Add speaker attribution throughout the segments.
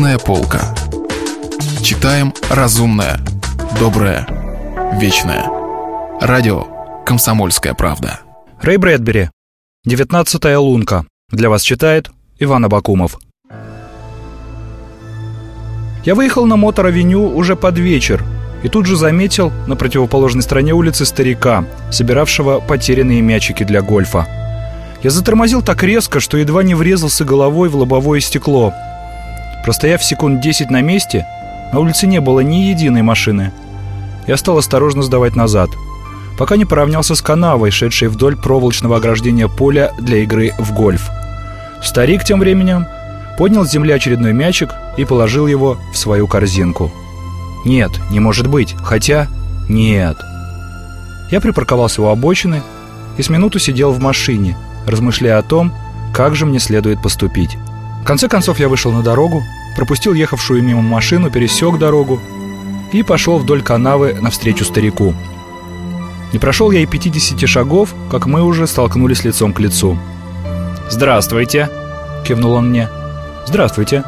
Speaker 1: Книжная полка. Читаем разумное, доброе, вечное. Радио «Комсомольская правда».
Speaker 2: Рэй Брэдбери. «Девятнадцатая лунка». Для вас читает Иван Абакумов. Я выехал на Мотор-авеню уже под вечер и тут же заметил на противоположной стороне улицы старика, собиравшего потерянные мячики для гольфа. Я затормозил так резко, что едва не врезался головой в лобовое стекло. Простояв секунд 10 на месте, на улице не было ни единой машины. Я стал осторожно сдавать назад, пока не поравнялся с канавой, шедшей вдоль проволочного ограждения поля для игры в гольф. Старик тем временем поднял с земли очередной мячик и положил его в свою корзинку. Нет, не может быть, хотя... Нет. Я припарковался у обочины и с минуту сидел в машине – размышляя о том, как же мне следует поступить. В конце концов я вышел на дорогу, пропустил ехавшую мимо машину, пересек дорогу и пошел вдоль канавы навстречу старику. Не прошел я и 50 шагов, как мы уже столкнулись лицом к лицу. «Здравствуйте!» — кивнул он мне. «Здравствуйте!»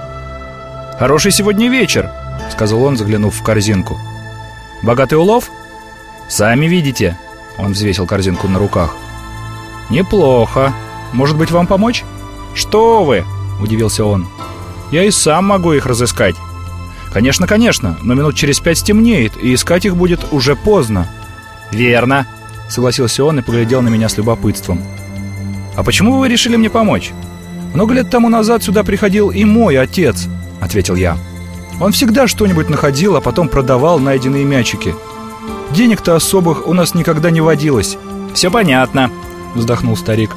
Speaker 2: «Хороший сегодня вечер!» — сказал он, заглянув в корзинку. «Богатый улов?» «Сами видите!» — он взвесил корзинку на руках. «Неплохо. Может быть, вам помочь?» «Что вы?» – удивился он. «Я и сам могу их разыскать». «Конечно, конечно, но минут через пять стемнеет, и искать их будет уже поздно». «Верно», — согласился он и поглядел на меня с любопытством. «А почему вы решили мне помочь?» «Много лет тому назад сюда приходил и мой отец», — ответил я. «Он всегда что-нибудь находил, а потом продавал найденные мячики. Денег-то особых у нас никогда не водилось». «Все понятно», — вздохнул старик.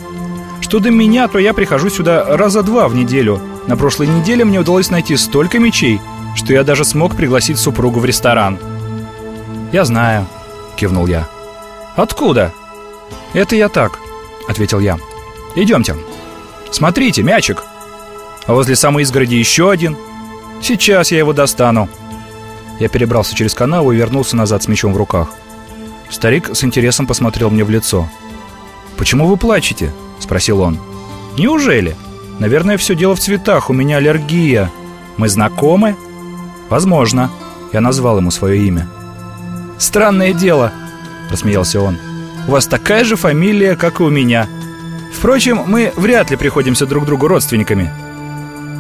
Speaker 2: «Что до меня, то я прихожу сюда раза два в неделю. На прошлой неделе мне удалось найти столько мечей, что я даже смог пригласить супругу в ресторан». «Я знаю», — кивнул я. «Откуда?» «Это я так», — ответил я. «Идемте. Смотрите, мячик. А возле самой изгороди еще один. Сейчас я его достану». Я перебрался через канаву и вернулся назад с мечом в руках. Старик с интересом посмотрел мне в лицо. «Почему вы плачете?» – спросил он. «Неужели? Наверное, все дело в цветах, у меня аллергия. Мы знакомы?» «Возможно». Я назвал ему свое имя. «Странное дело», – рассмеялся он. «У вас такая же фамилия, как и у меня. Впрочем, мы вряд ли приходимся друг другу родственниками».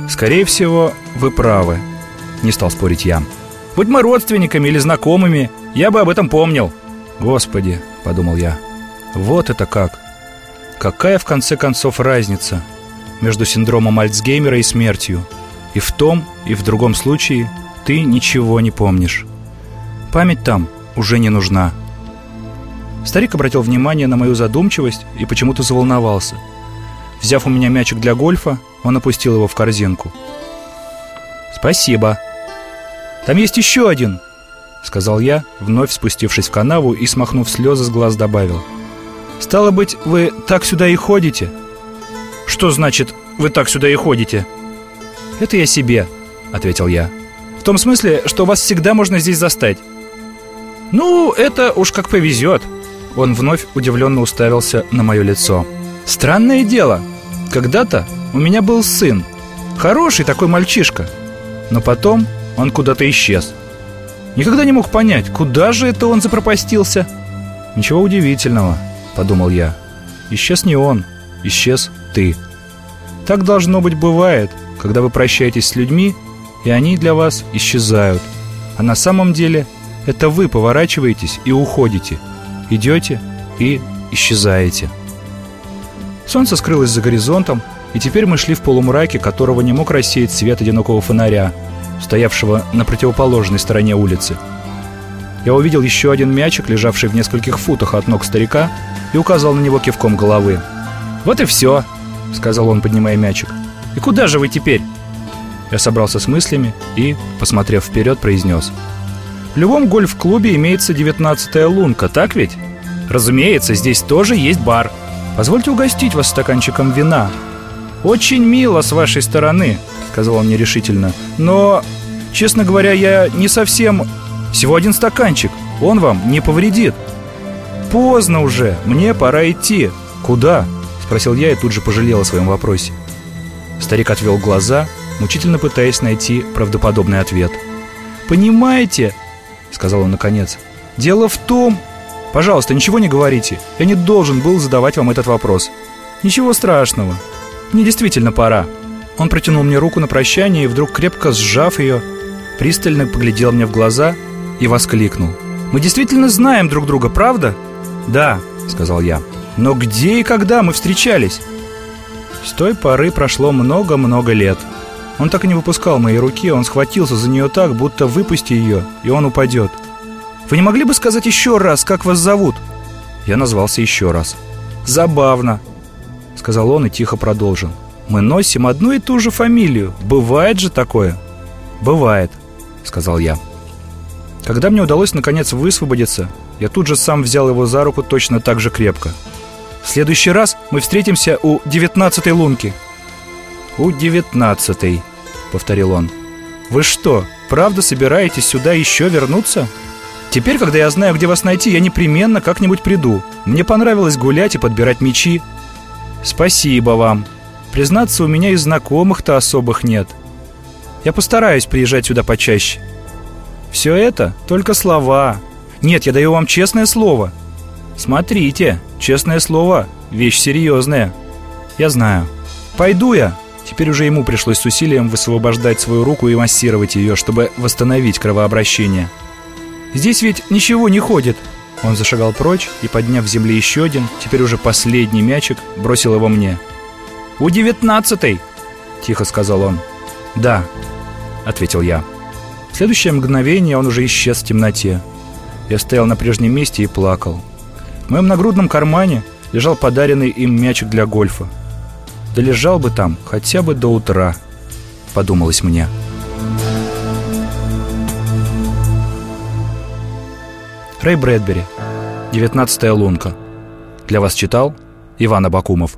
Speaker 2: «Скорее всего, вы правы», – не стал спорить я. «Будь мы родственниками или знакомыми, я бы об этом помнил». «Господи», – подумал я, – «вот это как». Какая, в конце концов, разница между синдромом Альцгеймера и смертью? И в том, и в другом случае ты ничего не помнишь. Память там уже не нужна. Старик обратил внимание на мою задумчивость и почему-то заволновался. Взяв у меня мячик для гольфа, он опустил его в корзинку. «Спасибо. Там есть еще один», — сказал я, вновь спустившись в канаву и, смахнув слезы с глаз, добавил — Стало быть, вы так сюда и ходите? Что значит, вы так сюда и ходите? Это я себе, ответил я. В том смысле, что вас всегда можно здесь застать. Ну, это уж как повезет. Он вновь удивленно уставился на мое лицо. Странное дело. Когда-то у меня был сын. Хороший такой мальчишка. Но потом он куда-то исчез. Никогда не мог понять, куда же это он запропастился. Ничего удивительного. — подумал я. «Исчез не он, исчез ты. Так должно быть бывает, когда вы прощаетесь с людьми, и они для вас исчезают. А на самом деле это вы поворачиваетесь и уходите, идете и исчезаете». Солнце скрылось за горизонтом, и теперь мы шли в полумраке, которого не мог рассеять свет одинокого фонаря, стоявшего на противоположной стороне улицы. Я увидел еще один мячик, лежавший в нескольких футах от ног старика, и указал на него кивком головы. «Вот и все», — сказал он, поднимая мячик. «И куда же вы теперь?» Я собрался с мыслями и, посмотрев вперед, произнес. «В любом гольф-клубе имеется девятнадцатая лунка, так ведь? Разумеется, здесь тоже есть бар. Позвольте угостить вас стаканчиком вина». «Очень мило с вашей стороны», — сказал он нерешительно. «Но, честно говоря, я не совсем... Всего один стаканчик, он вам не повредит». «Поздно уже, мне пора идти». «Куда?» – спросил я и тут же пожалел о своем вопросе. Старик отвел глаза мучительно пытаясь найти правдоподобный ответ. «Понимаете?» — сказал он наконец. «Дело в том...» «Пожалуйста, ничего не говорите. Я не должен был задавать вам этот вопрос». «Ничего страшного. Мне действительно пора». Он протянул мне руку на прощание и вдруг, крепко сжав ее, пристально поглядел мне в глаза и воскликнул. «Мы действительно знаем друг друга, правда?» «Да», — сказал я. «Но где и когда мы встречались?» С той поры прошло много-много лет. Он так и не выпускал моей руки, он схватился за нее так, будто выпусти ее, и он упадет. «Вы не могли бы сказать еще раз, как вас зовут?» Я назвался еще раз. «Забавно», — сказал он и тихо продолжил. «Мы носим одну и ту же фамилию. Бывает же такое?» «Бывает», — сказал я. Когда мне удалось наконец высвободиться, я тут же сам взял его за руку точно так же крепко. В следующий раз мы встретимся у девятнадцатой лунки. У девятнадцатой, повторил он. Вы что, правда собираетесь сюда еще вернуться? Теперь, когда я знаю, где вас найти, я непременно как-нибудь приду. Мне понравилось гулять и подбирать мечи. Спасибо вам. Признаться, у меня и знакомых-то особых нет. Я постараюсь приезжать сюда почаще. Все это только слова. Нет, я даю вам честное слово. Смотрите, честное слово, вещь серьезная. Я знаю. Пойду я. Теперь уже ему пришлось с усилием высвобождать свою руку и массировать ее, чтобы восстановить кровообращение. Здесь ведь ничего не ходит. Он зашагал прочь и, подняв в земле еще один, теперь уже последний мячик, бросил его мне. «У девятнадцатой!» — тихо сказал он. «Да», — ответил я. В следующее мгновение он уже исчез в темноте. Я стоял на прежнем месте и плакал. В моем нагрудном кармане лежал подаренный им мячик для гольфа. Да лежал бы там хотя бы до утра, подумалось мне. Рэй Брэдбери, «Девятнадцатая лунка». Для вас читал Иван Абакумов.